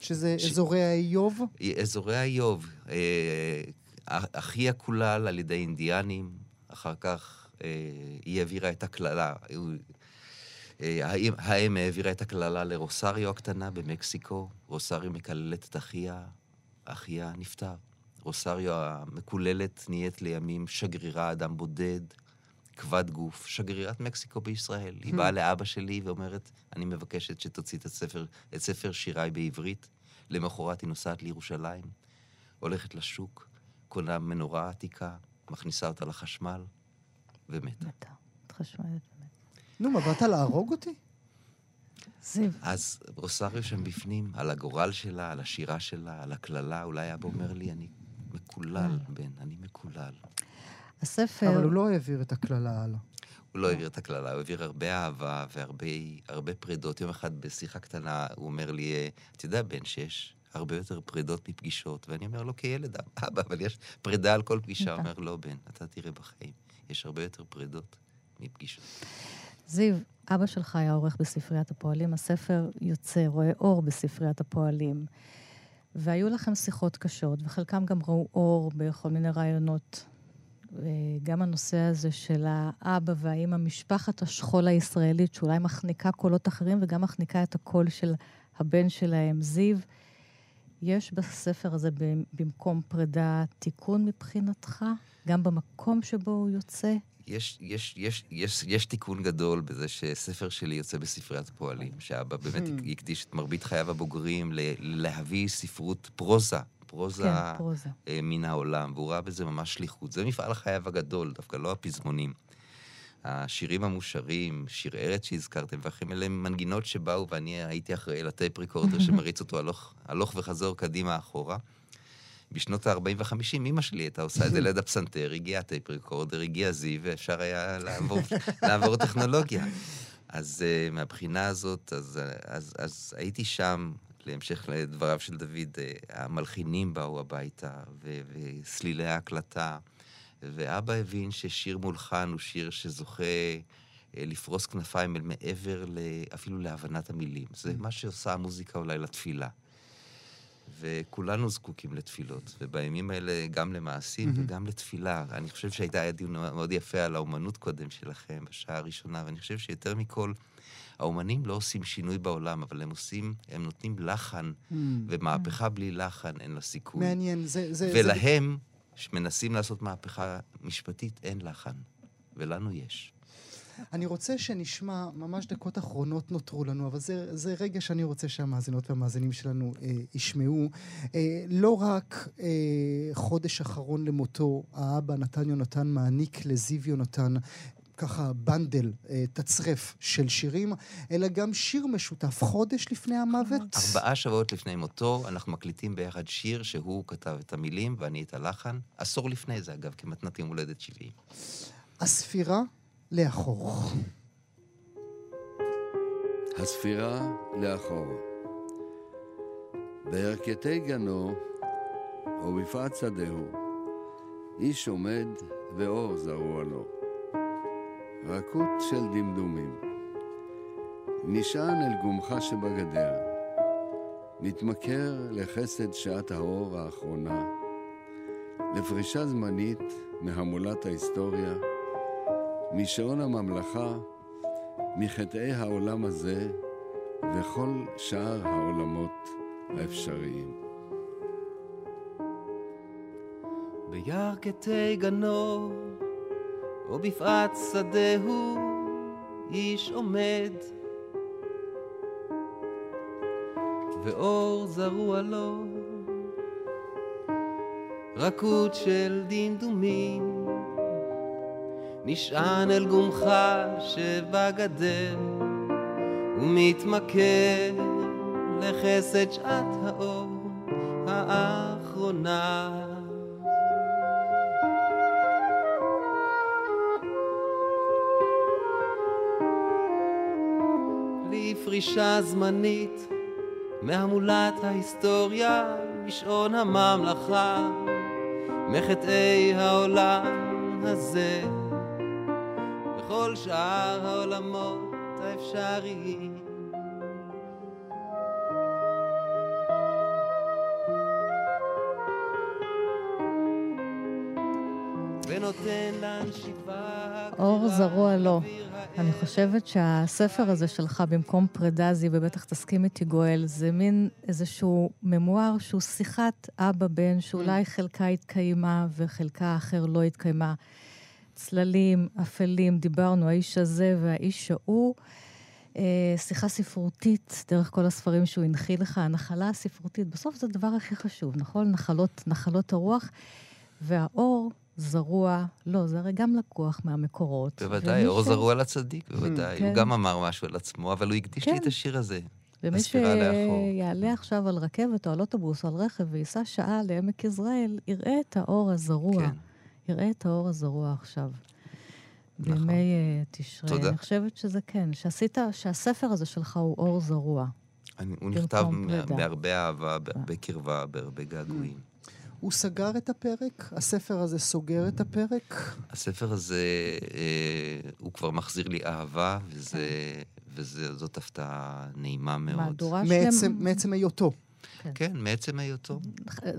שזה ש- אזורי האיוב? אזורי האיוב, אה, אחי הקולל על ידי אינדיאנים, אחר כך אה, היא העבירה את הקללה, אה, האם העבירה את הקללה לרוסריו הקטנה במקסיקו, רוסריו מקללת את אחיה, אחיה נפטר. רוסריו המקוללת נהיית לימים שגרירה, אדם בודד, כבד גוף, שגרירת מקסיקו בישראל. היא באה לאבא שלי ואומרת, אני מבקשת שתוציא את הספר, את ספר שיריי בעברית. למחרת היא נוסעת לירושלים, הולכת לשוק, קונה מנורה עתיקה, מכניסה אותה לחשמל, ומתה. מתה. התחשמלת באמת. נו, מה, באת להרוג אותי? זיו, אז רוסריו שם בפנים, על הגורל שלה, על השירה שלה, על הקללה, אולי אבא אומר לי, אני מקולל, בן, אני מקולל. הספר... אבל הוא לא העביר את הקללה הלאה. הוא לא העביר את הקללה, הוא העביר הרבה אהבה והרבה הרבה פרידות. יום אחד בשיחה קטנה הוא אומר לי, "אה, אתה יודע, בן, שיש הרבה יותר פרידות מפגישות. ואני אומר לו, כילד, אבא, אבל יש פרידה על כל פגישה. הוא אומר, לא, בן, אתה תראה בחיים, יש הרבה יותר פרידות מפגישות. זיו, אבא שלך היה עורך בספריית הפועלים, הספר יוצא, רואה אור בספריית הפועלים. והיו לכם שיחות קשות, וחלקם גם ראו אור בכל מיני רעיונות. אה, גם הנושא הזה של האבא והאימא, משפחת השכול הישראלית, שאולי מחניקה קולות אחרים וגם מחניקה את הקול של הבן שלהם, זיו. יש בספר הזה במקום פרידה תיקון מבחינתך? גם במקום שבו הוא יוצא? יש, יש, יש, יש, יש תיקון גדול בזה שספר שלי יוצא בספריית פועלים, שאבא באמת הקדיש את מרבית חייו הבוגרים להביא ספרות פרוזה, פרוזה כן, פרוזה. אה, מן העולם, והוא ראה בזה ממש שליחות. זה מפעל חייו הגדול, דווקא לא הפזמונים. השירים המושרים, שיר ארץ שהזכרתם, ואחרים אלה הם מנגינות שבאו, ואני הייתי אחראי לטייפ ריקורדר שמריץ אותו הלוך, הלוך וחזור קדימה אחורה. בשנות ה-40 וה-50, אמא שלי הייתה עושה את זה ליד הפסנתר, הגיע הטייפ ריקורדר, הגיע זיו, ואפשר היה לעבור, לעבור טכנולוגיה. אז uh, מהבחינה הזאת, אז, אז, אז הייתי שם, להמשך לדבריו של דוד, uh, המלחינים באו הביתה, ו- וסלילי ההקלטה, ואבא הבין ששיר מולחן הוא שיר שזוכה אה, לפרוס כנפיים אל מעבר ל- אפילו להבנת המילים. זה מה שעושה המוזיקה אולי לתפילה. וכולנו זקוקים לתפילות, ובימים האלה גם למעשים וגם לתפילה. אני חושב שהייתה דיון מאוד יפה על האומנות קודם שלכם, בשעה הראשונה, ואני חושב שיותר מכל, האומנים לא עושים שינוי בעולם, אבל הם עושים, הם נותנים לחן, ומהפכה בלי לחן אין לה סיכוי. מעניין, זה... זה- זה- ולהם, שמנסים לעשות מהפכה משפטית, אין לחן, ולנו יש. אני רוצה שנשמע, ממש דקות אחרונות נותרו לנו, אבל זה, זה רגע שאני רוצה שהמאזינות והמאזינים שלנו אה, ישמעו. אה, לא רק אה, חודש אחרון למותו, האבא נתן יונתן מעניק לזיו יונתן ככה בנדל, אה, תצרף של שירים, אלא גם שיר משותף, חודש לפני המוות. ארבעה שבועות לפני מותו, אנחנו מקליטים ביחד שיר שהוא כתב את המילים ואני את הלחן. עשור לפני זה, אגב, כמתנת יום הולדת 70. הספירה לאחור. הספירה לאחור. בירכתי גנו, או בפעת שדהו, איש עומד ואור זרוע לו. רכות של דמדומים. נשען אל גומך שבגדר, מתמכר לחסד שעת האור האחרונה, לפרישה זמנית מהמולת ההיסטוריה, משעון הממלכה, מחטאי העולם הזה וכל שאר העולמות האפשריים. בירכתי גנו, או בפעת שדהו, איש עומד, ואור זרוע לו, רכות של דמדומים, נשען אל גומך שבגדר, ומתמכר לחסד שעת האור האחרונה. לפרישה זמנית מהמולת ההיסטוריה, משעון הממלכה, מחטאי העולם הזה, וכל שאר העולמות האפשריים. אור זרוע הער. אני חושבת שהספר הזה שלך, במקום פרידה, זי, ובטח תסכים איתי, גואל, זה מין איזשהו ממואר שהוא שיחת אבא-בן, שאולי חלקה התקיימה וחלקה האחר לא התקיימה. צללים, אפלים, דיברנו, האיש הזה והאיש ההוא. אה, שיחה ספרותית, דרך כל הספרים שהוא הנחיל לך, הנחלה הספרותית, בסוף זה הדבר הכי חשוב, נכון? נחלות, נחלות הרוח. והאור זרוע, לא, זה הרי גם לקוח מהמקורות. בוודאי, אור ש- זרוע לצדיק, בוודאי. כן. הוא גם אמר משהו על עצמו, אבל הוא הקדיש לי כן. את השיר הזה. ומי. שיעלה עכשיו על רכבת או על אוטובוס או על רכב וייסע שעה לעמק יזרעאל, יראה את האור הזרוע. כן. יראה את האור הזרוע עכשיו. נכון. בימי אה, תשרי. תודה. אני חושבת שזה כן, שעשית, שהספר הזה שלך הוא אור זרוע. אני- הוא נכתב. בהרבה אהבה, בהרבה קרבה, בהרבה געגועים. הוא סגר את הפרק? הספר הזה סוגר את הפרק? הספר הזה, אה, הוא כבר מחזיר לי אהבה, וזה, וזאת הפתעה נעימה מאוד. מהדורה מעצם, שלמה. מעצם היותו, כן, מעצם היותו.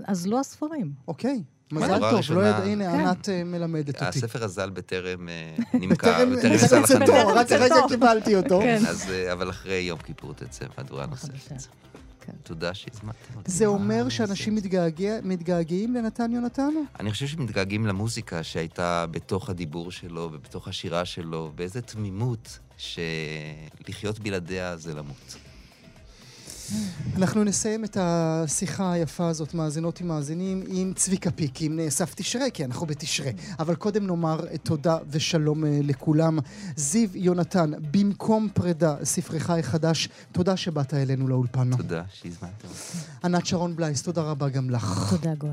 אז לא הספרים. אוקיי. מזל טוב, לא ידע, הנה, כן. ענת אה, מלמדת אותי. הספר הזל בטרם אה, נמכר, בטרם יצא בטרם לחנות. רק הרגע קיבלתי אותו. כן. אז, אה, אבל אחרי יום כיפור תצא מהדורה. נוספת. כן. תודה שהזמנתם אותי. זה אומר שאנשים מתגעגע- מתגעגעים לנתן יונתן? אני חושב שמתגעגעים למוזיקה שהייתה בתוך הדיבור שלו ובתוך השירה שלו, באיזה תמימות שלחיות בלעדיה זה למות. אנחנו נסיים את השיחה היפה הזאת, מאזינות עם מאזינים, עם צביקה פיק, עם סף תשרה, כי אנחנו בתשרה. אבל קודם נאמר תודה ושלום אה, לכולם. זיו יונתן, במקום פרידה, ספרך החדש, תודה שבאת אלינו לאולפן. תודה שהזמנתם. ענת שרון בלייס, תודה רבה גם לך. תודה, גואל.